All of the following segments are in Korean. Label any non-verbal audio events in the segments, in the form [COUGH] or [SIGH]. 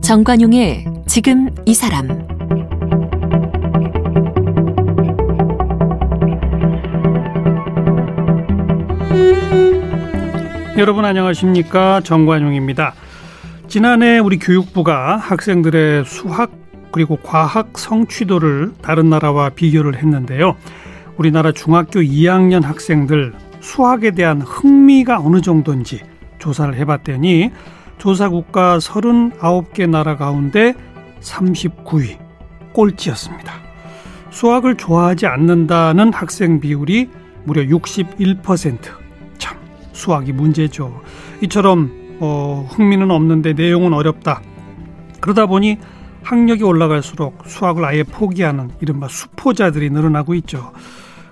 정관용의 지금 이 사람 여러분 안녕하십니까 정관용입니다. 지난해 우리 교육부가 학생들의 수학 그리고 과학 성취도를 다른 나라와 비교를 했는데요. 우리나라 중학교 2학년 학생들 수학에 대한 흥미가 어느 정도인지 조사를 해봤더니 조사 국가 39개 나라 가운데 39위 꼴찌였습니다. 수학을 좋아하지 않는다는 학생 비율이 무려 61%. 참 수학이 문제죠. 이처럼 어, 흥미는 없는데 내용은 어렵다. 그러다 보니 학력이 올라갈수록 수학을 아예 포기하는 이른바 수포자들이 늘어나고 있죠.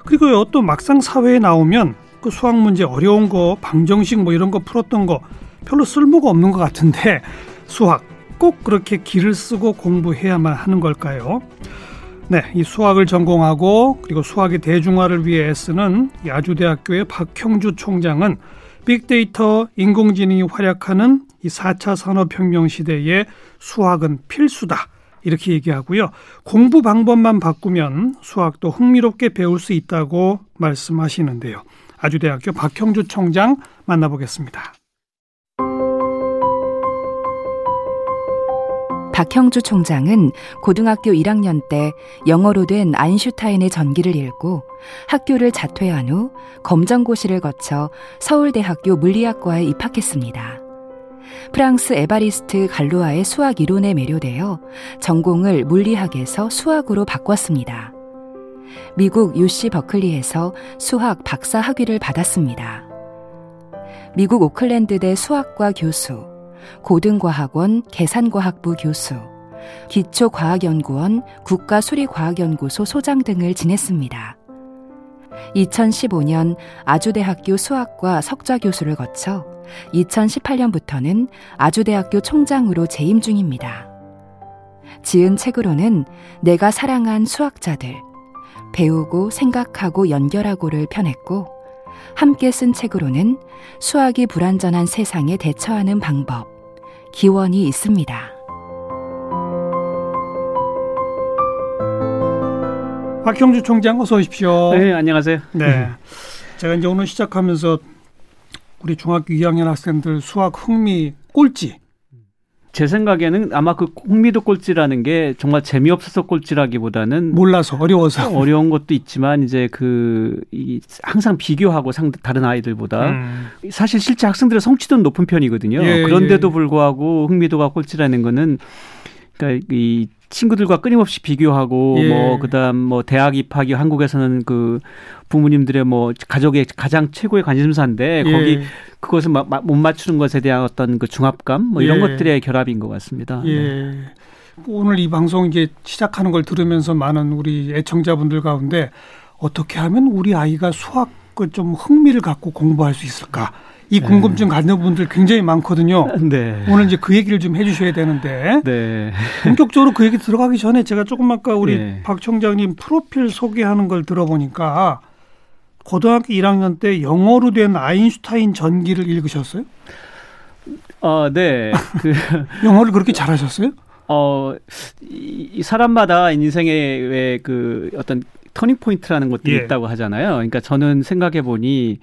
그리고요 또 막상 사회에 나오면 그 수학 문제 어려운 거 방정식 뭐 이런 거 풀었던 거 별로 쓸모가 없는 것 같은데 수학 꼭 그렇게 기를 쓰고 공부해야만 하는 걸까요? 네, 이 수학을 전공하고 그리고 수학의 대중화를 위해 애쓰는 야주대학교의 박형주 총장은 빅데이터 인공지능이 활약하는 이 4차 산업혁명 시대에 수학은 필수다. 이렇게 얘기하고요. 공부 방법만 바꾸면 수학도 흥미롭게 배울 수 있다고 말씀하시는데요. 아주대학교 박형주 총장 만나보겠습니다. 박형주 총장은 고등학교 1학년 때 영어로 된 아인슈타인의 전기를 읽고 학교를 자퇴한 후 검정고시를 거쳐 서울대학교 물리학과에 입학했습니다. 프랑스 에바리스트 갈로아의 수학 이론에 매료되어 전공을 물리학에서 수학으로 바꿨습니다. 미국 UC 버클리에서 수학 박사 학위를 받았습니다. 미국 오클랜드대 수학과 교수, 고등과학원 계산과학부 교수, 기초과학연구원 국가수리과학연구소 소장 등을 지냈습니다. 2015년 아주대학교 수학과 석좌 교수를 거쳐 2018년부터는 아주대학교 총장으로 재임 중입니다. 지은 책으로는 내가 사랑한 수학자들, 배우고 생각하고 연결하고를 펴냈고, 함께 쓴 책으로는 수학이 불완전한 세상에 대처하는 방법, 기원이 있습니다. 박형주 총장 어서 오십시오. 네, 안녕하세요. 네. 제가 이제 오늘 시작하면서 우리 중학교 2학년 학생들 수학 흥미 꼴찌 제 생각에는 아마 그 홍미도 꼴찌라는 게 정말 재미없어서 꼴찌라기보다는 몰라서 어려워서 어려운 것도 있지만 이제 그 이 항상 비교하고 상 다른 아이들보다 음. 사실 실제 학생들의 성취도는 높은 편이거든요. 예, 그런데도 예. 불구하고 흥미도가 꼴찌라는 거는 그러니까 이 친구들과 끊임없이 비교하고 예. 뭐 그다음 뭐 대학 입학이 한국에서는 그 부모님들의 뭐 가족의 가장 최고의 관심사인데 예. 거기 그것을 마, 못 맞추는 것에 대한 어떤 그 중압감 뭐 이런 예. 것들의 결합인 것 같습니다. 예. 네. 오늘 이 방송 이제 시작하는 걸 들으면서 많은 우리 애청자분들 가운데 어떻게 하면 우리 아이가 수학을 좀 흥미를 갖고 공부할 수 있을까? 이 궁금증 네. 가진 분들 굉장히 많거든요. 네. 오늘 이제 그 얘기를 좀 해주셔야 되는데 네. 본격적으로 그 얘기 들어가기 전에 제가 조금 아까 우리 네. 박 총장님 프로필 소개하는 걸 들어보니까 고등학교 1학년 때 영어로 된 아인슈타인 전기를 읽으셨어요? 어, 네. 그 [LAUGHS] 영어를 그렇게 잘하셨어요? 어, 이, 사람마다 인생의 왜그 어떤 turning point라는 것도 예. 있다고 하잖아요. 그러니까 저는 생각해 보니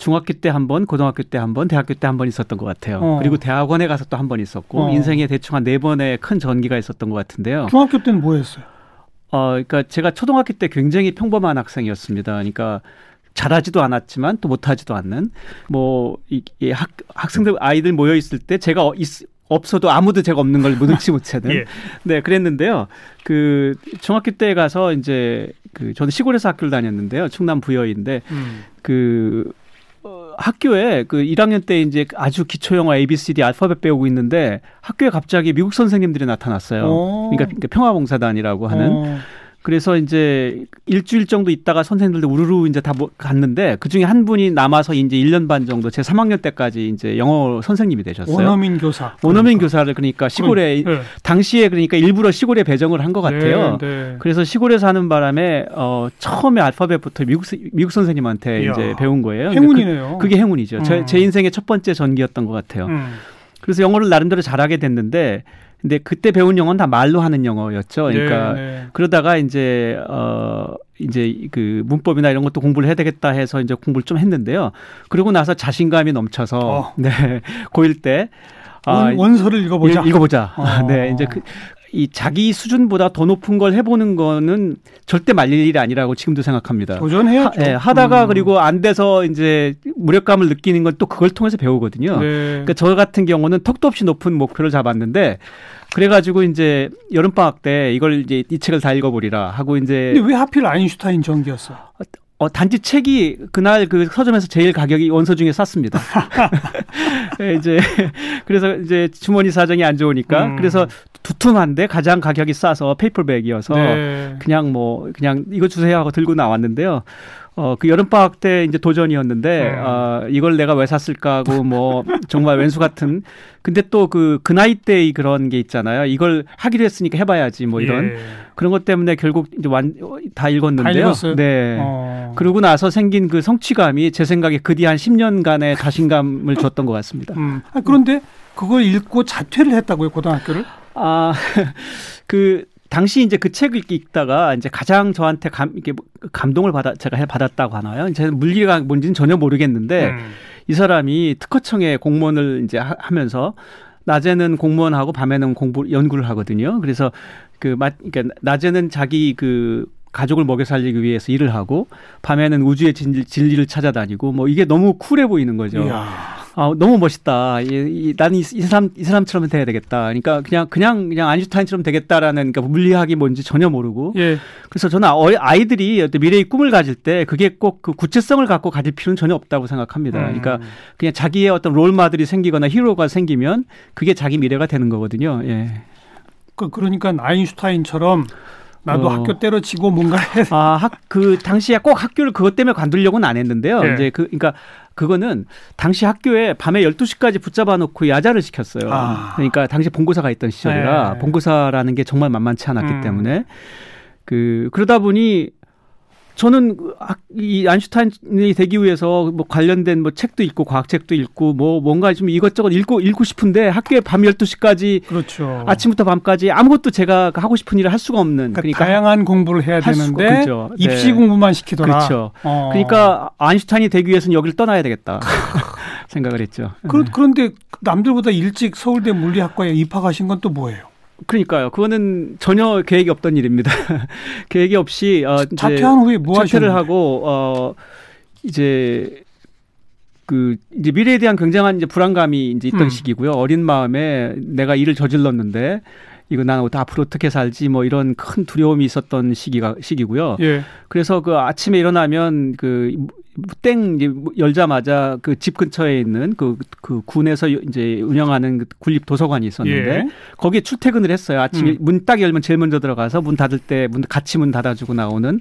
중학교 때 한 번, 고등학교 때 한 번, 대학교 때 한 번 있었던 것 같아요. 어. 그리고 대학원에 가서 또 한 번 있었고 어. 인생에 대충 한 네 번의 큰 전기가 있었던 것 같은데요. 중학교 때는 뭐 했어요? 어, 그러니까 제가 초등학교 때 굉장히 평범한 학생이었습니다. 그러니까 잘하지도 않았지만 또 못하지도 않는 뭐 이, 이 학, 학생들 아이들 모여 있을 때 제가 어, 있, 없어도 아무도 제가 없는 걸 눈치 못 채는 예. 네 그랬는데요 그 중학교 때 가서 이제 그 저는 시골에서 학교를 다녔는데요 충남 부여인데 음. 그 어, 학교에 그 1학년 때 이제 아주 기초 영어 ABCD 알파벳 배우고 있는데 학교에 갑자기 미국 선생님들이 나타났어요. 오. 그러니까, 그러니까 평화봉사단이라고 하는 오. 그래서 이제 일주일 정도 있다가 선생님들도 우르르 이제 다뭐 갔는데 그 중에 한 분이 남아서 이제 1년 반 정도 제 3학년 때까지 이제 영어 선생님이 되셨어요. 원어민 교사. 원어민 교사를 그러니까 시골에 네. 당시에 그러니까 일부러 시골에 배정을 한 것 같아요. 네, 네. 그래서 시골에 사는 바람에 어 처음에 알파벳부터 미국 스- 미국 선생님한테 이야, 이제 배운 거예요. 행운이네요. 그, 게 행운이죠. 제, 음. 제 인생의 첫 번째 전기였던 것 같아요. 음. 그래서 영어를 나름대로 잘하게 됐는데 근데 그때 배운 영어는 다 말로 하는 영어였죠. 그러니까 네, 네. 그러다가 이제 어 이제 그 문법이나 이런 것도 공부를 해야 되겠다 해서 이제 공부를 좀 했는데요. 그러고 나서 자신감이 넘쳐서 어. [LAUGHS] 네 고1 때 원, 원서를 읽어보자. 읽- 읽어보자. 어. [LAUGHS] 네, 이제 그, 이 자기 수준보다 더 높은 걸 해보는 거는 절대 말릴 일이 아니라고 지금도 생각합니다. 도전해야죠. 하, 예, 하다가 음. 그리고 안 돼서 이제 무력감을 느끼는 건 또 그걸 통해서 배우거든요. 네. 그러니까 저 같은 경우는 턱도 없이 높은 목표를 잡았는데 그래가지고 이제 여름 방학 때 이걸 이제 이 책을 다 읽어보리라 하고 이제 근데 왜 하필 아인슈타인 전기였어? 어, 단지 책이 그날 그 서점에서 제일 가격이 원서 중에 쌌습니다. [LAUGHS] 예, 이제 그래서 이제 주머니 사정이 안 좋으니까 음. 그래서 두툼한데 가장 가격이 싸서 페이퍼백이어서 네. 그냥 뭐 그냥 이거 주세요 하고 들고 나왔는데요. 어 그 여름 방학 때 이제 도전이었는데 음. 어 이걸 내가 왜 샀을까 하고 뭐 정말 왼수 같은 근데 또 그 그 나이 때의 그런 게 있잖아요. 이걸 하기로 했으니까 해봐야지 뭐 이런 예. 그런 것 때문에 결국 이제 완 다 읽었는데요. 다? 네. 어. 그러고 나서 생긴 그 성취감이 제 생각에 그 뒤 한 10년간의 자신감을 줬던 것 같습니다. 음. 아, 그런데 그걸 읽고 자퇴를 했다고요, 고등학교를? 아, [LAUGHS] 그 당시 이제 그 책을 읽다가 이제 가장 저한테 감 이게 뭐 감동을 받아 제가 해 받았다고 하나요? 제가 물리가 뭔지는 전혀 모르겠는데 음. 이 사람이 특허청에 공무원을 이제 하- 하면서 낮에는 공무원하고 밤에는 공부 연구를 하거든요. 그래서 그 마- 그러니까 낮에는 자기 그 가족을 먹여 살리기 위해서 일을 하고 밤에는 우주의 진리, 진리를 찾아다니고 뭐 이게 너무 쿨해 보이는 거죠. 이야. 아, 너무 멋있다. 이, 이, 나는 이, 이 사람 이 사람처럼 돼야 되겠다. 그러니까 그냥 그냥 그냥 아인슈타인처럼 되겠다라는 그러니까 물리학이 뭔지 전혀 모르고 예. 그래서 저는 어이- 아이들이 어떤 미래의 꿈을 가질 때 그게 꼭 그 구체성을 갖고 가질 필요는 전혀 없다고 생각합니다. 음. 그러니까 그냥 자기의 어떤 롤 마들이 생기거나 히로가 생기면 그게 자기 미래가 되는 거거든요. 예. 그, 그러니까 아인슈타인처럼 나도 어. 학교 때려치고 뭔가 [LAUGHS] 해. 아, 학, 그, 당시에 꼭 학교를 그것 때문에 관두려고는 안 했는데요. 예. 이제 그, 그러니까 그거는 당시 학교에 밤에 12시까지 붙잡아 놓고 야자를 시켰어요. 아. 그러니까 당시 본고사가 있던 시절이라 네. 본고사라는 게 정말 만만치 않았기 음. 때문에 그, 그러다 보니 저는 그 학- 이 안슈타인이 되기 위해서 뭐 관련된 뭐 책도 읽고 과학책도 읽고 뭐 뭔가 좀 이것저것 읽고 읽고 싶은데 학교에 밤 12시까지 그렇죠. 아침부터 밤까지 아무것도 제가 하고 싶은 일을 할 수가 없는 그러니까, 그러니까 다양한 공부를 해야 되는데 그죠. 입시 네. 공부만 시키더라. 그렇죠. 어. 그러니까 아인슈타인이 되기 위해서는 여기를 떠나야 되겠다 [LAUGHS] 생각을 했죠. 그런 그런데 남들보다 일찍 서울대 물리학과에 입학하신 건 또 뭐예요? 그러니까요. 그거는 전혀 계획이 없던 일입니다. [LAUGHS] 계획이 없이 어, 자퇴한 후에 뭐 자퇴를? 하고 어 이제 그 이제 미래에 대한 굉장한 이제 불안감이 이제 있던 음. 시기고요. 어린 마음에 내가 일을 저질렀는데 이거 나는 앞으로 어떻게 살지 뭐 이런 큰 두려움이 있었던 시기가 시기고요. 예. 그래서 그 아침에 일어나면 그 땡 열자마자 그 집 근처에 있는 그, 그 군에서 이제 운영하는 그 군립 도서관이 있었는데 예. 거기에 출퇴근을 했어요. 아침에 음. 문딱 열면 제일 먼저 들어가서 문 닫을 때 문 같이 문 닫아주고 나오는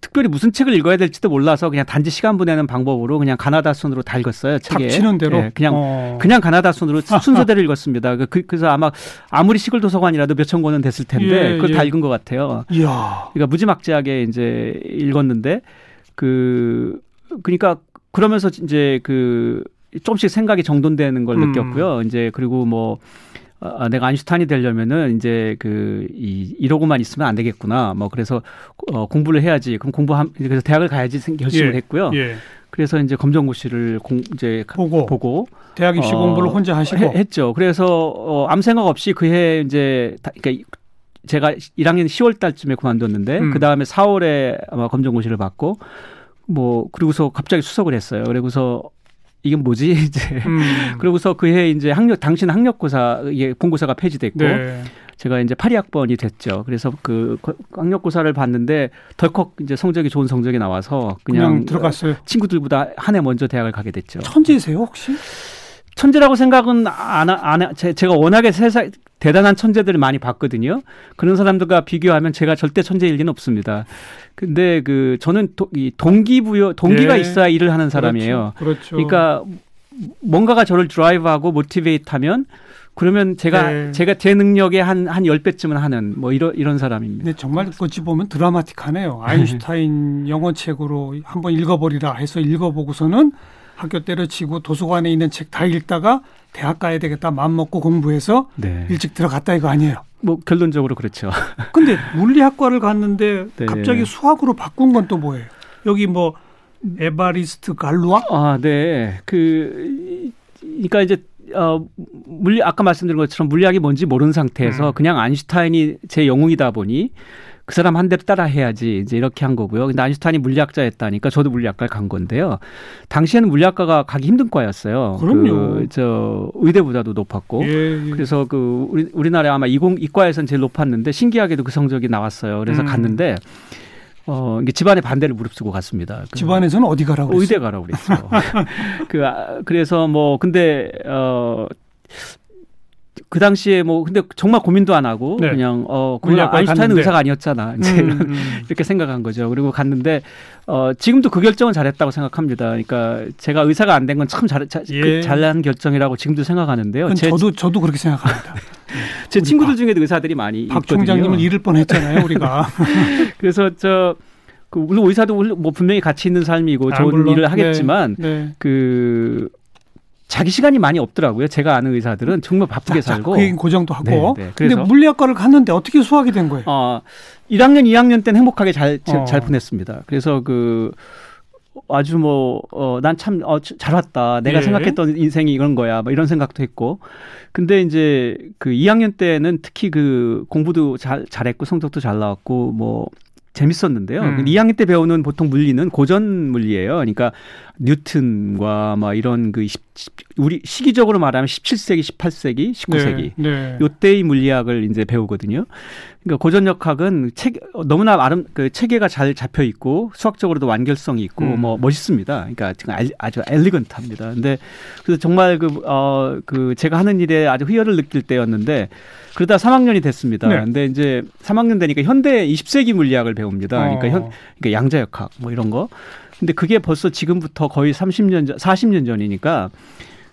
특별히 무슨 책을 읽어야 될지도 몰라서 그냥 단지 시간 보내는 방법으로 그냥 가나다 순으로 다 읽었어요. 책에. 닥치는 대로 예, 그냥 어. 그냥 가나다 순으로 순서대로 [LAUGHS] 읽었습니다. 그- 그, 그래서 아마 아무리 시골 도서관이라도 몇천 권은 됐을 텐데 예, 그걸 다 예. 읽은 것 같아요. 이야. 그러니까 무지막지하게 이제 읽었는데 그 그러니까 그러면서 이제 그 조금씩 생각이 정돈되는 걸 음. 느꼈고요. 이제 그리고 뭐 아, 내가 아인슈타인이 되려면은 이제 그 이 이러고만 있으면 안 되겠구나. 뭐 그래서 어, 공부를 해야지. 그럼 공부함 그래서 대학을 가야지 생- 결심을 예. 했고요. 예. 그래서 이제 검정고시를 공 이제 가- 보고, 보고 대학 입시 어, 공부를 혼자 하시고 해- 했죠. 그래서 어, 아무 생각 없이 그해 이제 다, 그러니까 제가 1학년 10월 달쯤에 그만뒀는데 음. 그 다음에 4월에 아마 검정고시를 받고 뭐 그리고서 갑자기 수석을 했어요. 그리고서 이게 뭐지 [LAUGHS] 이제 음. 그러고서 그해 이제 학력 당신 학력고사 이게 본고사가 폐지됐고 네. 제가 이제 8위학번이 됐죠. 그래서 그 거- 학력고사를 봤는데 덜컥 이제 성적이 좋은 성적이 나와서 그냥, 그냥, 들어갔어요. 친구들보다 한 해 먼저 대학을 가게 됐죠. 천재세요 혹시? 천재라고 생각은 안, 하- 안, 하- 제- 제가 워낙에 세상 대단한 천재들을 많이 봤거든요. 그런 사람들과 비교하면 제가 절대 천재일 리는 없습니다. 근데 그 저는 도, 이 동기부여 동기가 예. 있어야 일을 하는 사람이에요. 그렇죠. 그러니까 뭔가가 저를 드라이브하고 모티베이트하면 그러면 제가 네. 제가 제 능력의 한한 10배쯤은 하는 뭐 이런 이런 사람입니다. 근데 정말 어찌 보면 드라마틱하네요. 아인슈타인 영어 책으로 한번 읽어 버리라 해서 읽어 보고서는 학교 때려치고 도서관에 있는 책 다 읽다가 대학 가야 되겠다 마음 먹고 공부해서 네. 일찍 들어갔다 이거 아니에요. 뭐 결론적으로 그렇죠. [LAUGHS] 근데 물리학과를 갔는데 네. 갑자기 수학으로 바꾼 건 또 뭐예요? 여기 뭐 에바리스트 갈루아? 아, 네. 그 그러니까 이제 어 물리 아까 말씀드린 것처럼 물리학이 뭔지 모르는 상태에서 음. 그냥 아인슈타인이 제 영웅이다 보니 그 사람 한 대로 따라 해야지 이제 이렇게 한 거고요. 근데 아인슈타인이 물리학자였다니까 저도 물리학과를 간 건데요. 당시에는 물리학과가 가기 힘든 과였어요. 그럼요. 그 저 의대보다도 높았고. 예, 예. 그래서 그 우리 우리나라에 아마 이공 이과에서는 제일 높았는데 신기하게도 그 성적이 나왔어요. 그래서 음. 갔는데 어 이게 집안의 반대를 무릅쓰고 갔습니다. 그 집안에서는 어디 가라고 그랬어요? 의대 가라고 그랬어. [LAUGHS] 그 아, 그래서 뭐 근데 어. 그 당시에 뭐 근데 정말 고민도 안 하고 네. 그냥 어 그냥 아인슈타인. 의사가 아니었잖아 이제 음, 음. [LAUGHS] 이렇게 생각한 거죠. 그리고 갔는데 어 지금도 그 결정은 잘했다고 생각합니다. 그러니까 제가 의사가 안 된 건 참 잘, 잘, 예. 그 잘한 결정이라고 지금도 생각하는데요. 제, 저도 저도 그렇게 생각합니다. [LAUGHS] 제 친구들 박- 중에 도 의사들이 많이 박 있거든요. 총장님을 잃을 뻔했잖아요 우리가. [LAUGHS] 그래서 저 그 물론 의사도 뭐 분명히 가치 있는 삶이고 아, 좋은 물론. 일을 하겠지만 네. 그 자기 시간이 많이 없더라고요. 제가 아는 의사들은 정말 바쁘게 자, 자, 살고. 그 고정도 하고. 네, 네. 근데 그래서- 물리학과를 갔는데 어떻게 수학이 된 거예요? 어, 1학년, 2학년 때는 행복하게 잘, 잘, 어. 잘 보냈습니다. 그래서 그, 아주 뭐, 어, 난 참, 어, 잘 왔다. 내가 예. 생각했던 인생이 이런 거야. 뭐 이런 생각도 했고. 근데 이제 그 2학년 때는 특히 그 공부도 잘, 잘했고 성적도 잘 나왔고 뭐, 재밌었는데요. 음. 2학년 때 배우는 보통 물리는 고전 물리예요. 그러니까 뉴턴과 막 이런 그 십- 십- 우리 시기적으로 말하면 17세기, 18세기, 19세기 네. 네. 요때의 물리학을 이제 배우거든요. 그러니까 고전 역학은 책 너무나 아름 그 체계가 잘 잡혀 있고 수학적으로도 완결성이 있고 음. 뭐 멋있습니다. 그러니까 지금 알- 아주 엘리건트합니다. 근데 그래서 정말 그어 그 제가 하는 일에 아주 희열을 느낄 때였는데 그러다 3학년이 됐습니다. 네. 근데 이제 3학년 되니까 현대 20세기 물리학을 배웁니다. 그러니까 어. 현 그러니까 양자역학 뭐 이런 거. 근데 그게 벌써 지금부터 거의 30년 전, 40년 전이니까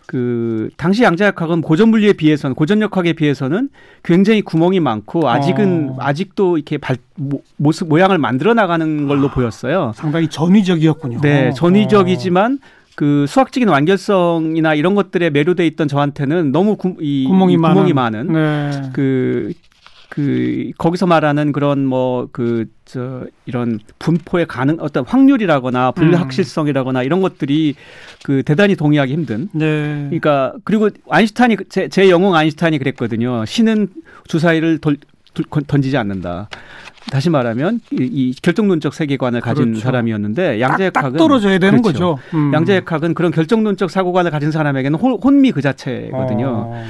그 당시 양자역학은 고전 물리에 비해서는 고전 역학에 비해서는 굉장히 구멍이 많고 아직은 어. 아직도 이렇게 발, 모, 모습 모양을 만들어 나가는 걸로 보였어요. 상당히 전위적이었군요. 네, 어. 전위적이지만 그 수학적인 완결성이나 이런 것들에 매료돼 있던 저한테는 너무 구, 이, 구멍이 이 구멍이 많은. 많은 네. 그, 그, 거기서 말하는 그런 뭐, 그, 저, 이런 분포의 가능, 어떤 확률이라거나 분리확실성이라거나 이런 것들이 그 대단히 동의하기 힘든. 네. 그러니까, 그리고 아인슈타인이, 그 제, 제 영웅 아인슈타인이 그랬거든요. 신은 주사위를 돌, 돌- 던지지 않는다. 다시 말하면 이, 이 결정론적 세계관을 가진 그렇죠. 사람이었는데 딱, 양자역학은 딱 떨어져야 되는 그렇죠. 거죠. 음. 양자역학은 그런 결정론적 사고관을 가진 사람에게는 혼, 혼미 그 자체거든요. 어,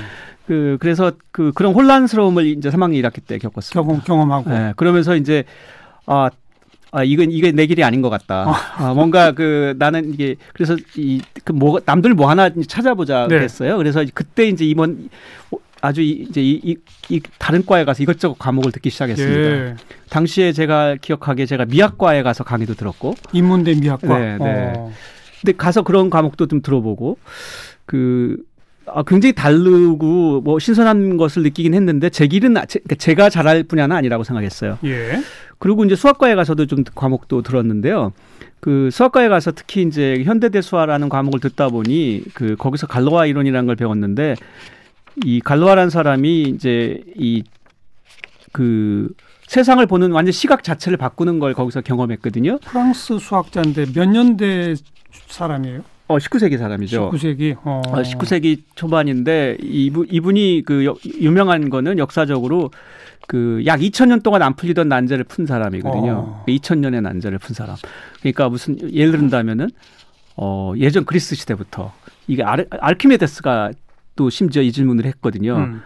그 그래서 그 그런 혼란스러움을 이제 3학년 1학기 때 겪었습니다. 경험 경험하고. 네, 그러면서 이제 아, 아 이건 이게 내 길이 아닌 것 같다. 아, 뭔가 그 나는 이게 그래서 이 그 뭐 남들 뭐 하나 찾아보자 네. 그랬어요. 그래서 그때 이제 이번 아주 이, 이제 이, 이, 이 다른 과에 가서 이것저것 과목을 듣기 시작했습니다. 예. 당시에 제가 기억하기에 제가 미학과에 가서 강의도 들었고 인문대 미학과. 네, 네. 어. 근데 가서 그런 과목도 좀 들어보고 그 아, 굉장히 다르고 뭐 신선한 것을 느끼긴 했는데 제 길은 아- 제, 그러니까 제가 잘할 분야는 아니라고 생각했어요. 예. 그리고 이제 수학과에 가서도 좀 과목도 들었는데요. 그 수학과에 가서 특히 이제 현대대 수화라는 과목을 듣다 보니 그 거기서 갈로아 이론이라는 걸 배웠는데 이 갈로아라는 사람이 이제 이 그 세상을 보는 완전 시각 자체를 바꾸는 걸 거기서 경험했거든요. 프랑스 수학자인데 몇 년대 사람이에요? 어, 19세기 사람이죠. 19세기. 어. 어, 19세기 초반인데 이분 이분이 그 여- 유명한 거는 역사적으로 그 약 2000년 동안 안 풀리던 난제를 푼 사람이거든요. 어. 2000년의 난제를 푼 사람. 그러니까 무슨 예를 든다면은 어 예전 그리스 시대부터 이게 알, 알키메데스가 또 심지어 이 질문을 했거든요. 음.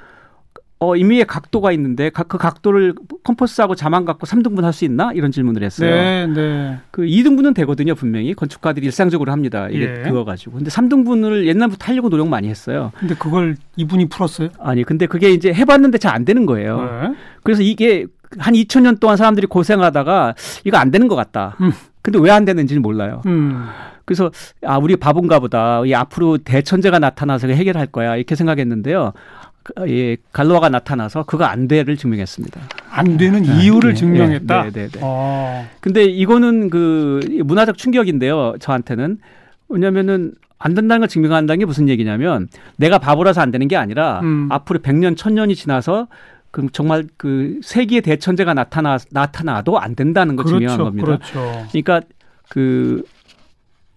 어, 임의의 각도가 있는데 각- 그 각도를 컴퍼스하고 자만 갖고 3등분 할 수 있나? 이런 질문을 했어요. 네, 네. 그 2등분은 되거든요, 분명히. 건축가들이 일상적으로 합니다. 이게 예. 그거 가지고. 근데 3등분을 옛날부터 하려고 노력 많이 했어요. 근데 그걸 이분이 풀었어요? 아니, 근데 그게 이제 해봤는데 잘 안 되는 거예요. 네. 그래서 이게 한 2000년 동안 사람들이 고생하다가 이거 안 되는 것 같다. 음. 근데 왜 안 되는지는 몰라요. 음. 그래서 아 우리 바본가 보다. 이 앞으로 대천재가 나타나서 해결할 거야 이렇게 생각했는데요. 그, 예, 갈로아가 나타나서 그거 안 돼를 증명했습니다. 안 되는 이유를 예, 증명했다. 네, 네, 네. 어. 근데 이거는 그 문화적 충격인데요. 저한테는 왜냐면은 안 된다는 걸 증명한다는 게 무슨 얘기냐면 내가 바보라서 안 되는 게 아니라 음. 앞으로 100년, 1000년이 지나서 그 정말 그 세기의 대천재가 나타나 나타나도 안 된다는 걸 증명한 그렇죠. 겁니다. 그렇죠. 그러니까 그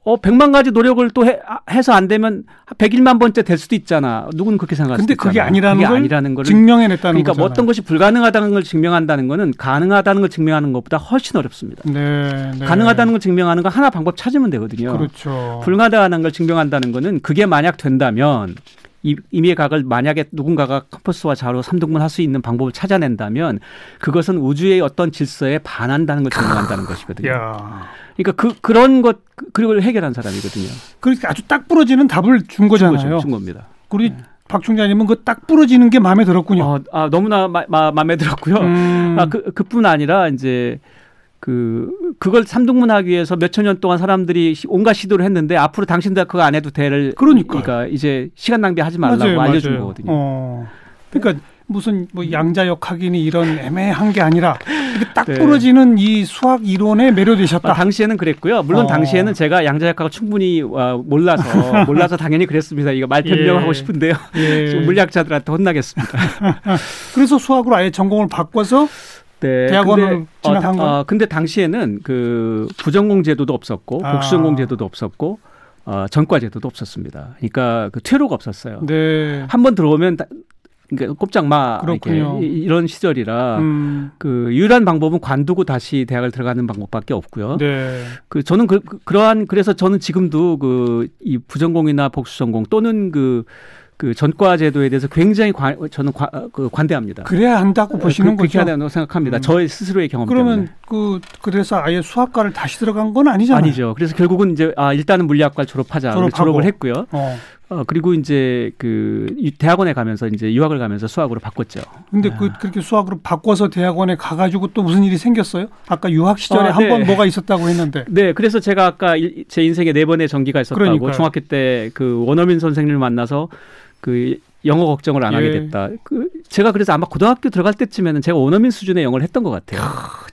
어, 백만 가지 노력을 또 해, 해서 안 되면 101만 번째 될 수도 있잖아. 누구는 그렇게 생각할 근데 수도 그게. 아니라는 그게 걸 아니라는 거를 증명해냈다는 그러니까 뭐 거잖아요. 어떤 것이 불가능하다는 걸 증명한다는 거는 가능하다는 걸 증명하는 것보다 훨씬 어렵습니다. 네, 네. 가능하다는 걸 증명하는 건 하나 방법 찾으면 되거든요. 그렇죠. 불가능하다는 걸 증명한다는 거는 그게 만약 된다면 이 임의의 각을 만약에 누군가가 컴퍼스와 자로 3등분 할 수 있는 방법을 찾아낸다면 그것은 우주의 어떤 질서에 반한다는 걸 증명한다는 것이거든요. 야. 그러니까 그 그런 것 그- 그걸 해결한 사람이거든요. 그러니까 아주 딱 부러지는 답을 준준 거잖아요. 거죠, 준 겁니다. 우리 박 총장님은 그 딱 부러지는 게 마음에 들었군요. 어, 아, 너무나 마, 마, 마음에 들었고요. 음. 아, 그, 그뿐 아니라 이제 그 그걸 삼등분하기 위해서 몇천 년 동안 사람들이 시- 온갖 시도를 했는데 앞으로 당신들 그거 안 해도 돼를 그러니까요. 그러니까 이제 시간 낭비하지 말라고 맞아요, 알려준 맞아요. 거거든요. 어. 그러니까 무슨 뭐 양자역 학이니 이런 애매한 게 아니라 딱 네. 부러지는 이 수학 이론에 매료되셨다. 아, 당시에는 그랬고요. 물론 어. 당시에는 제가 양자역학을 충분히 와, 몰라서 [LAUGHS] 몰라서 당연히 그랬습니다. 이거 말 변명하고 예. 싶은데요. 예. 좀 [LAUGHS] 물리학자들한테 혼나겠습니다. [LAUGHS] 그래서 수학으로 아예 전공을 바꿔서 네. 대학원을 근데, 진학한 어, 건? 어, 근데 당시에는 그 부전공 제도도 없었고 아. 복수전공 제도도 없었고 어, 전과 제도도 없었습니다. 그러니까 그 퇴로가 없었어요. 네. 한번 들어오면 다, 그러니까 이- 이런 시절이라 음. 그 유일한 방법은 관두고 다시 대학을 들어가는 방법밖에 없고요. 네. 그 저는 그, 그, 러한 그래서 저는 지금도 그 이 부전공이나 복수전공 또는 그 그 전과 제도에 대해서 굉장히 관, 저는 관, 그 관대합니다. 그래야 한다고 보시는 그, 그렇게 거죠. 해야 된다고 생각합니다. 음. 저의 스스로의 경험 그러면 때문에. 그 그래서 아예 수학과를 다시 들어간 건 아니잖아요. 아니죠. 그래서 결국은 이제 아 일단은 물리학과 졸업하자. 졸업을 했고요. 어. 어, 그리고 이제 그 이- 대학원에 가면서 이제 유학을 가면서 수학으로 바꿨죠. 근데 아. 그 그렇게 수학으로 바꿔서 대학원에 가 가지고 또 무슨 일이 생겼어요? 아까 유학 시절에 아, 한번 네. 뭐가 있었다고 했는데. [LAUGHS] 네, 그래서 제가 아까 일- 제 인생에 네 번의 전기가 있었다고 그러니까요. 중학교 때 그 원어민 선생님을 만나서 그 영어 걱정을 안 하게 예. 됐다. 그 제가 그래서 아마 고등학교 들어갈 때쯤에는 제가 원어민 수준의 영어를 했던 것 같아요.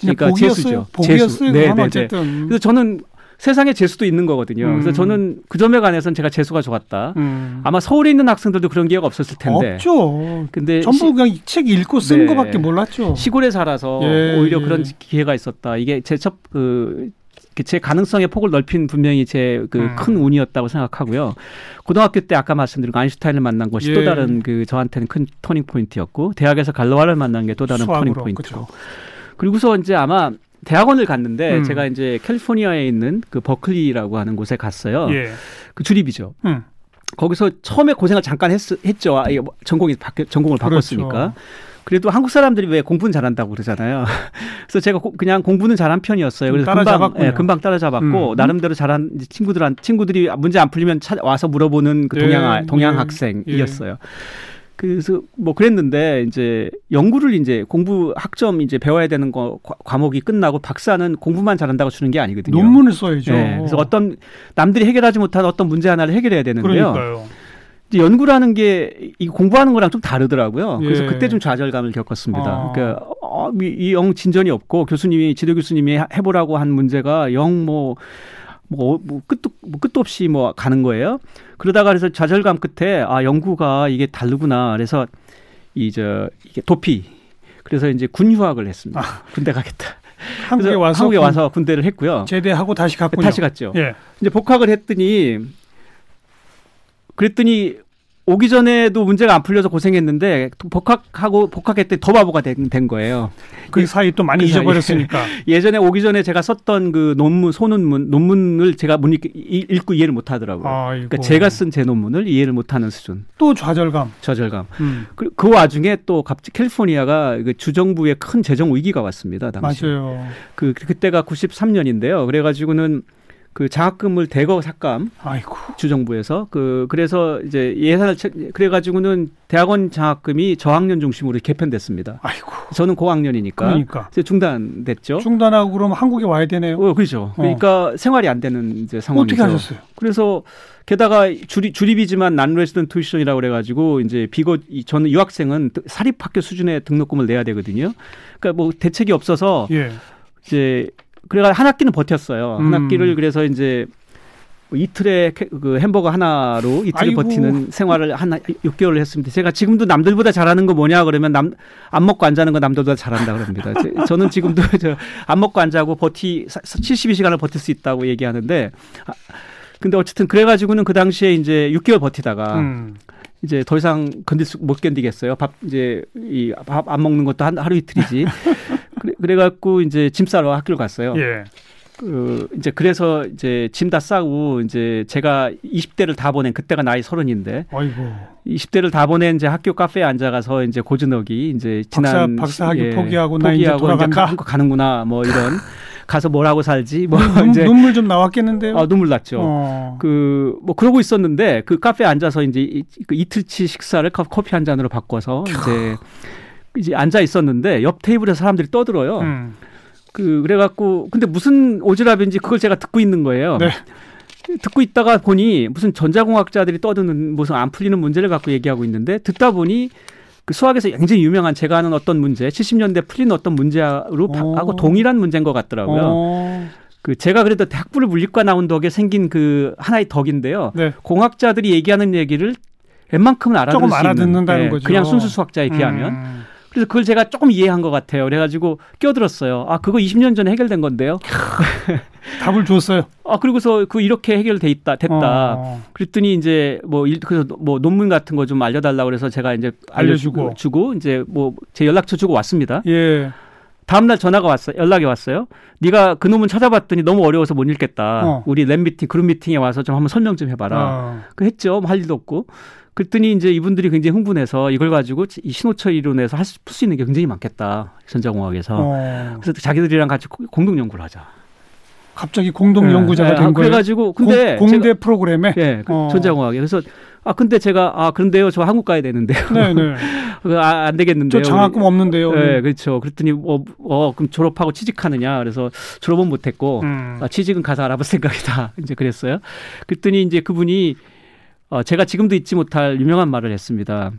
그러니까 복이었어요. 재수죠. 복이었어요. 재수. 네, 네, 네. 어쨌든. 그래서 저는 세상에 재수도 있는 거거든요. 음. 그래서 저는 그 점에 관해서는 제가 재수가 좋았다. 음. 아마 서울에 있는 학생들도 그런 기회가 없었을 텐데. 없죠. 근데 전부 그냥 이책 읽고 쓴 네. 거밖에 몰랐죠. 시, 시골에 살아서 예, 오히려 예. 그런 기회가 있었다. 이게 제 첫 그 제 가능성의 폭을 넓힌 분명히 제그 음. 큰 운이었다고 생각하고요. 고등학교 때 아까 말씀드린 그 아인슈타인을 만난 것이 예. 또 다른 그 저한테는 큰 터닝 포인트였고 대학에서 갈로아를 만난 게 또 다른 수학으로, 포인트고. 그리고서 이제 아마 대학원을 갔는데 음. 제가 이제 캘리포니아에 있는 그 버클리라고 하는 곳에 갔어요. 예. 그 주립이죠. 음. 거기서 처음에 고생을 잠깐 했, 했죠. 아, 이게 뭐 전공이 전공을 바꿨으니까. 그렇죠. 그래도 한국 사람들이 왜 공부는 잘한다고 그러잖아요. [LAUGHS] 그래서 제가 고- 그냥 공부는 잘한 편이었어요. 그래서 금방. 예, 금방 따라잡았고 음. 나름대로 잘한 친구들한 친구들이 문제 안 풀리면 찾아 와서 물어보는 그 네, 동양 아- 동양 예, 학생이었어요. 그래서 뭐 그랬는데 이제 연구를 이제 공부 학점 이제 배워야 되는 거 과- 과목이 끝나고 박사는 공부만 잘한다고 주는 게 아니거든요. 논문을 써야죠. 네, 그래서 어떤 남들이 해결하지 못한 어떤 문제 하나를 해결해야 되는데요. 그러니까요. 연구라는 게 이 공부하는 거랑 좀 다르더라고요. 그래서 예. 그때 좀 좌절감을 겪었습니다. 아. 그러니까 어, 이영 진전이 없고 교수님이 지도 교수님이 하- 해보라고 한 문제가 영뭐 뭐, 뭐 끝도 뭐 끝도 없이 뭐 가는 거예요. 그러다가 그래서 좌절감 끝에 아 연구가 이게 다르구나. 그래서 이저 이게 도피. 그래서 이제 군 휴학을 했습니다. 군대 가겠다. [LAUGHS] 한국에 와서 한국에 그 와서 군대를 했고요. 제대하고 다시 갔군요. 다시 갔죠. 예. 이제 복학을 했더니 그랬더니 오기 전에도 문제가 안 풀려서 고생했는데 복학하고 복학했더니 더 바보가 된, 된 거예요. 그 사이 또 많이 그. 잊어버렸으니까. [LAUGHS] 예전에 오기 전에 제가 썼던 그 논문 소논문 논문을 제가 못 읽, 읽고 이해를 못 하더라고요. 아이고. 그러니까 제가 쓴 제 논문을 이해를 못 하는 수준. 또 좌절감. 좌절감. 음. 그, 그 와중에 또 갑자기 캘리포니아가 그 주정부에 큰 재정 위기가 왔습니다. 당시. 맞아요. 그 그때가 93년인데요. 그래 가지고는 그 장학금을 대거 삭감 아이고. 주정부에서 그 그래서 이제 예산을 채- 그래 가지고는 대학원 장학금이 저학년 중심으로 개편됐습니다. 아이고. 저는 고학년이니까 그러니까. 이제 중단됐죠. 중단하고 그러면 한국에 와야 되네요. 어, 그렇죠. 그러니까 생활이 안 되는 이제 상황이죠. 어떻게 하셨어요? 그래서 게다가 주립, 주립이지만 non-resident tuition이라고 그래가지고 이제 비거 이- 저는 유학생은 사립학교 수준의 등록금을 내야 되거든요. 그러니까 뭐 대책이 없어서 예. 이제 그래가 한 학기는 버텼어요. 한 음. 학기를 그래서 이제 뭐 이틀에 캐- 그 햄버거 하나로 이틀을 아이고. 버티는 생활을 한 6개월을 했습니다. 제가 지금도 남들보다 잘하는 거 뭐냐 그러면 남 안 먹고 안 자는 거 남들보다 잘한다 그럽니다. 제- 저는 지금도 [LAUGHS] 저 안 먹고 안 자고 버티 72시간을 버틸 수 있다고 얘기하는데 아, 근데 어쨌든 그래 가지고는 그 당시에 이제 6개월 버티다가 음. 이제 더 이상 건들 수, 못 견디겠어요. 밥 이제 이 밥 안 먹는 것도 한 하루 이틀이지. 그래, 그래갖고 이제 짐 싸러 학교를 갔어요. 예. 그 이제 그래서 이제 짐 다 싸고 이제 제가 20대를 다 보낸 그때가 나이 서른인데 아이고. 20대를 다 보낸 이제 학교 카페에 앉아가서 이제 고즈넉이 이제 지난 박사- 박사학위 예, 포기하고 나 이제 포기하고 돌아간다. 가, 한국 가는구나 뭐 이런 가서 뭘 하고 살지 뭐 눈, 이제 눈물 좀 나왔겠는데요. 아, 눈물 났죠. 어. 그뭐 그러고 있었는데 그 카페 에 앉아서 이제 이, 그 이틀치 식사를 커- 커피 한 잔으로 바꿔서 이제 이제 앉아 있었는데 옆 테이블에 사람들이 떠들어요. 음. 그 그래갖고 근데 무슨 오지랖인지 그걸 제가 듣고 있는 거예요. 네. 듣고 있다가 보니 무슨 전자공학자들이 떠드는 무슨 안 풀리는 문제를 갖고 얘기하고 있는데 듣다 보니 그 수학에서 굉장히 유명한 제가 아는 어떤 문제, 70년대 풀린 어떤 문제로 바- 오. 하고 동일한 문제인 것 같더라고요. 어. 그 제가 그래도 학부를 물리과 나온 덕에 생긴 그 하나의 덕인데요. 네. 공학자들이 얘기하는 얘기를 웬만큼은 알아듣는 조금 알아듣는다는 예, 거죠. 그냥 순수 수학자에 비하면. 음. 그래서 그걸 제가 조금 이해한 것 같아요. 그래가지고 껴들었어요. 아 그거 20년 전에 해결된 건데요. 답을 줬어요. [LAUGHS] 아 그리고서 그 이렇게 해결돼 있다 됐다. 어. 그랬더니 이제 뭐 일, 그래서 뭐 논문 같은 거 좀 알려달라 고 그래서 제가 이제 알려주고. 알려주고 주고 이제 뭐 제 연락처 주고 왔습니다. 예. 다음 날 전화가 왔어요. 연락이 왔어요. 네가 그 논문 찾아봤더니 너무 어려워서 못 읽겠다. 어. 우리 랩 미팅 그룹 미팅에 와서 좀 한번 설명 좀 해봐라. 어. 그 했죠. 뭐 할 일도 없고. 그랬더니 이제 이분들이 굉장히 흥분해서 이걸 가지고 이 신호처 이론에서 할 수 있는 게 굉장히 많겠다. 전자공학에서. 어. 그래서 자기들이랑 같이 공동 연구를 하자. 갑자기 공동 연구자가 예, 된 아, 거예요. 그래가지고 근데 공, 공대 제가- 프로그램에. 예, 그 어. 전자공학에 그래서 아 근데 제가 아 그런데요 저 한국 가야 되는데요. 네네. [LAUGHS] 아, 안저 되겠는데요. 장학금 없는데요. 네, 그렇죠. 그랬더니 어, 어 그럼 졸업하고 취직하느냐? 그래서 졸업은 못했고 음. 아, 취직은 가서 알아볼 생각이다. [LAUGHS] 이제 그랬어요. 그랬더니 이제 그분이 어, 제가 지금도 잊지 못할 유명한 말을 했습니다.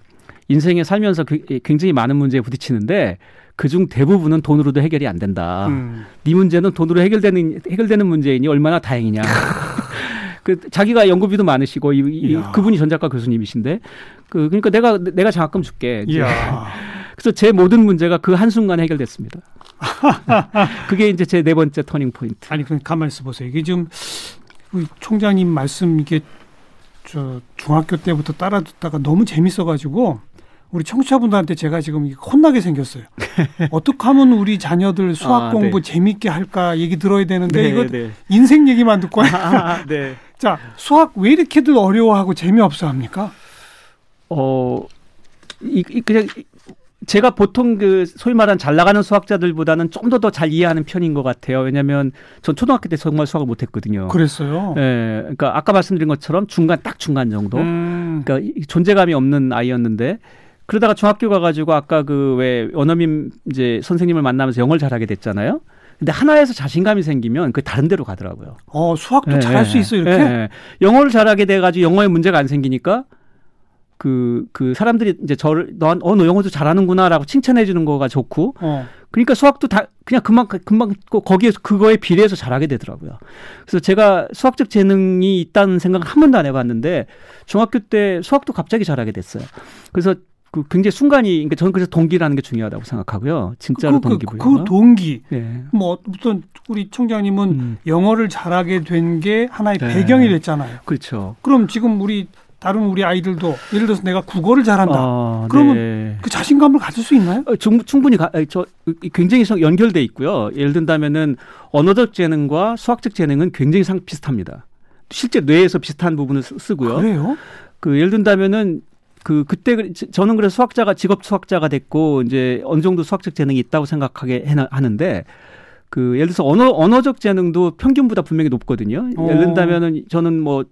인생에 살면서 그- 굉장히 많은 문제에 부딪히는데 그중 대부분은 돈으로도 해결이 안 된다. 음. 네 문제는 돈으로 해결되는 해결되는 문제이니 얼마나 다행이냐. [LAUGHS] 그 자기가 연구비도 많으시고 이, 이-. 그분이 전작가 교수님이신데 그 그러니까 내가 내가 장학금 줄게. [LAUGHS] 그래서 제 모든 문제가 그 한순간에 해결됐습니다. [LAUGHS] 그게 이제 제 네 번째 터닝 포인트. 아니 그냥 가만 있어 보세요. 이게 지금 총장님 말씀 이게 저 중학교 때부터 따라 듣다가 너무 재밌어가지고 우리 청취자분들한테 제가 지금 혼나게 생겼어요. [LAUGHS] 어떻게 하면 우리 자녀들 수학 아, 공부 네. 재밌게 할까 얘기 들어야 되는데 이거 네. 인생 얘기만 듣고 아, 네. [LAUGHS] 자 수학 왜 이렇게들 어려워하고 재미없어 합니까? 어, 이, 이 그냥 이- 제가 보통 그 소위 말하는 잘 나가는 수학자들보다는 좀 더 더 잘 이해하는 편인 것 같아요. 왜냐하면 전 초등학교 때 정말 수학을 못했거든요. 그랬어요. 예, 그러니까 아까 말씀드린 것처럼 중간 딱 중간 정도. 음, 그러니까 이- 존재감이 없는 아이였는데 그러다가 중학교 가가지고 아까 그 왜 원어민 이제 선생님을 만나면서 영어를 잘하게 됐잖아요. 근데 하나에서 자신감이 생기면 그 다른 데로 가더라고요. 어 수학도 예, 잘할 수 예, 있어 이렇게. 예, 예. 영어를 잘하게 돼가지고 영어에 문제가 안 생기니까 그, 그 사람들이 이제 저를, 너, 어, 너 영어도 잘하는구나라고 칭찬해 주는 거가 좋고, 어. 그러니까 수학도 다 그냥 금방, 금방 그 거기에, 그거에 비례해서 잘하게 되더라고요. 그래서 제가 수학적 재능이 있다는 생각을 한 번도 안 해봤는데, 중학교 때 수학도 갑자기 잘하게 됐어요. 그래서 그 굉장히 순간이, 그러니까 저는 그래서 동기라는 게 중요하다고 생각하고요. 진짜로 그, 그, 동기부여. 그 동기. 예. 뭐 어떤 우리 총장님은 음, 영어를 잘하게 된 게 하나의 네. 배경이 됐잖아요. 그렇죠. 그럼 지금 우리 다른 우리 아이들도 예를 들어서 내가 국어를 잘한다. 어, 그러면 네. 그 자신감을 가질 수 있나요? 어, 충- 충분히 가, 아, 저 굉장히 성- 연결돼 있고요. 예를 든다면은 언어적 재능과 수학적 재능은 굉장히 상 비슷합니다. 실제 뇌에서 비슷한 부분을 쓰- 쓰고요. 그래요? 그 예를 든다면은 그 그때 그- 저- 저는 그래서 수학자가 직업 수학자가 됐고 이제 어느 정도 수학적 재능이 있다고 생각하게 해나- 하는데 그 예를 들어서 언어 언어적 재능도 평균보다 분명히 높거든요. 어. 예를 든다면은 저는 뭐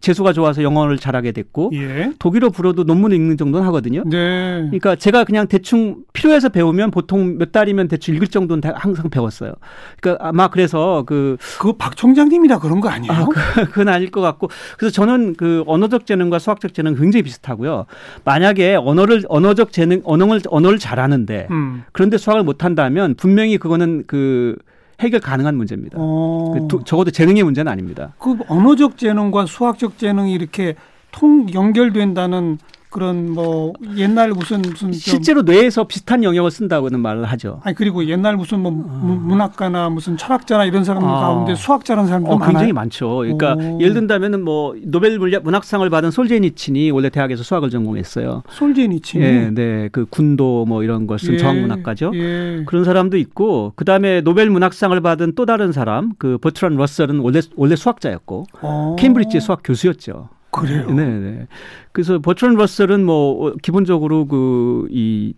재수가 좋아서 영어를 잘하게 됐고 예. 독일어 불어도 논문 읽는 정도는 하거든요. 네. 그러니까 제가 그냥 대충 필요해서 배우면 보통 몇 달이면 대충 읽을 정도는 다 항상 배웠어요. 그러니까 아마 그래서 그 그거 박 총장님이라 그런 거 아니에요? 아, 그, [LAUGHS] 그건 아닐 것 같고 그래서 저는 그 언어적 재능과 수학적 재능 굉장히 비슷하고요. 만약에 언어를 언어적 재능 언어를 언어를 잘하는데 음. 그런데 수학을 못한다면 분명히 그거는 그 해결 가능한 문제입니다. 어. 그 도- 적어도 재능의 문제는 아닙니다. 그 언어적 재능과 수학적 재능이 이렇게 통 연결된다는 그런 뭐 옛날 무슨 무슨 좀 실제로 뇌에서 비슷한 영역을 쓴다고는 말을 하죠. 아니 그리고 옛날 무슨 뭐 문- 문학가나 무슨 철학자나 이런 사람 아. 가운데 수학자라는 사람도 어, 많아요. 굉장히 많죠. 그러니까 오. 예를 든다면은 뭐 노벨 문학상을 받은 솔제니친이 원래 대학에서 수학을 전공했어요. 솔제니친. 예, 네, 그 군도 뭐 이런 걸 쓴 저항문학가죠. 예. 그런 사람도 있고 그 다음에 노벨 문학상을 받은 또 다른 사람 그 버트란 러셀은 원래 원래 수학자였고 어. 케임브리지 수학 교수였죠. 그래요. 네, 네. 그래서 버트란 러셀은 뭐 어, 기본적으로 그이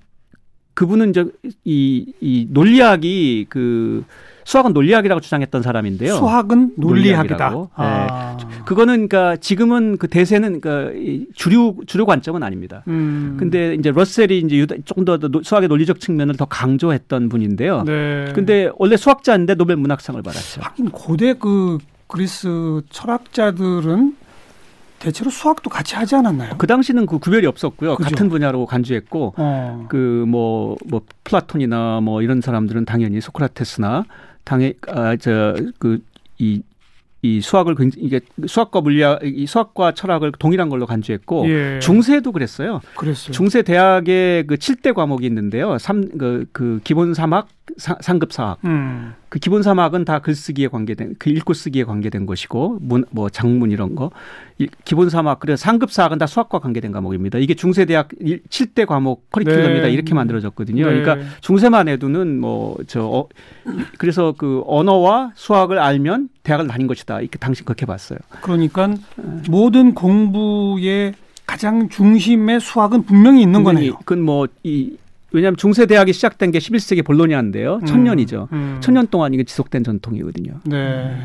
그분은 이제 이, 이 논리학이 그 수학은 논리학이라고 주장했던 사람인데요. 수학은 논리학이다. 아. 그거는 그러니까 지금은 그 대세는 그러니까 이 주류 주류 관점은 아닙니다. 음. 근데 이제 러셀이 이제 조금 더 노- 수학의 논리적 측면을 더 강조했던 분인데요. 네. 근데 원래 수학자인데 노벨 문학상을 받았죠. 하긴 고대 그 그리스 철학자들은 대체로 수학도 같이 하지 않았나요? 그 당시는 그 구별이 없었고요. 그죠. 같은 분야로 간주했고 어. 그뭐뭐 플라톤이나 뭐 이런 사람들은 당연히 소크라테스나 당연 아저그이 이 수학을 이게 수학과 물리학 이 수학과 철학을 동일한 걸로 간주했고 예. 중세도 그랬어요. 그랬어요. 중세 대학에 그 7대 과목이 있는데요. 삼그그 기본 삼학 사- 상급 사학. 음. 그 기본 사막은 다 글쓰기에 관계된 그 읽고 쓰기에 관계된 것이고 문 뭐 장문 이런 거 이- 기본 사막 그래서 상급 사학은 다 수학과 관계된 과목입니다. 이게 중세 대학 7대 과목 커리큘럼이다 네. 이렇게 만들어졌거든요. 네. 그러니까 중세만 해도는 뭐저 어, 그래서 그 언어와 수학을 알면 대학을 다닌 것이다. 이렇게 당시 그렇게 봤어요. 그러니까 모든 공부의 가장 중심에 수학은 분명히 있는 거네요. 그건 뭐 이 왜냐하면 중세 대학이 시작된 게 11세기 볼로냐인데요. 음. 천년이죠. 음. 천년 동안 이게 지속된 전통이거든요. 네.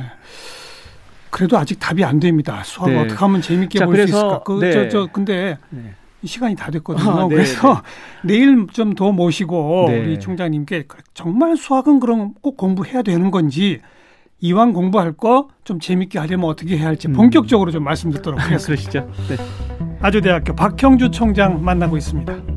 그래도 아직 답이 안 됩니다. 수학 네. 어떻게 하면 재밌게 자, 볼수 있을까? 그, 네. 저, 저, 근데 네. 시간이 다 됐거든요. 아, 네, 그래서 내일 좀 더 모시고 네. 우리 총장님께 정말 수학은 그럼 꼭 공부해야 되는 건지 이왕 공부할 거 좀 재밌게 하려면 어떻게 해야 할지 음. 본격적으로 좀 말씀 듣도록 [LAUGHS] 하겠습니다. 그러시죠. 네. 아주대학교 박형주 총장 만나고 있습니다.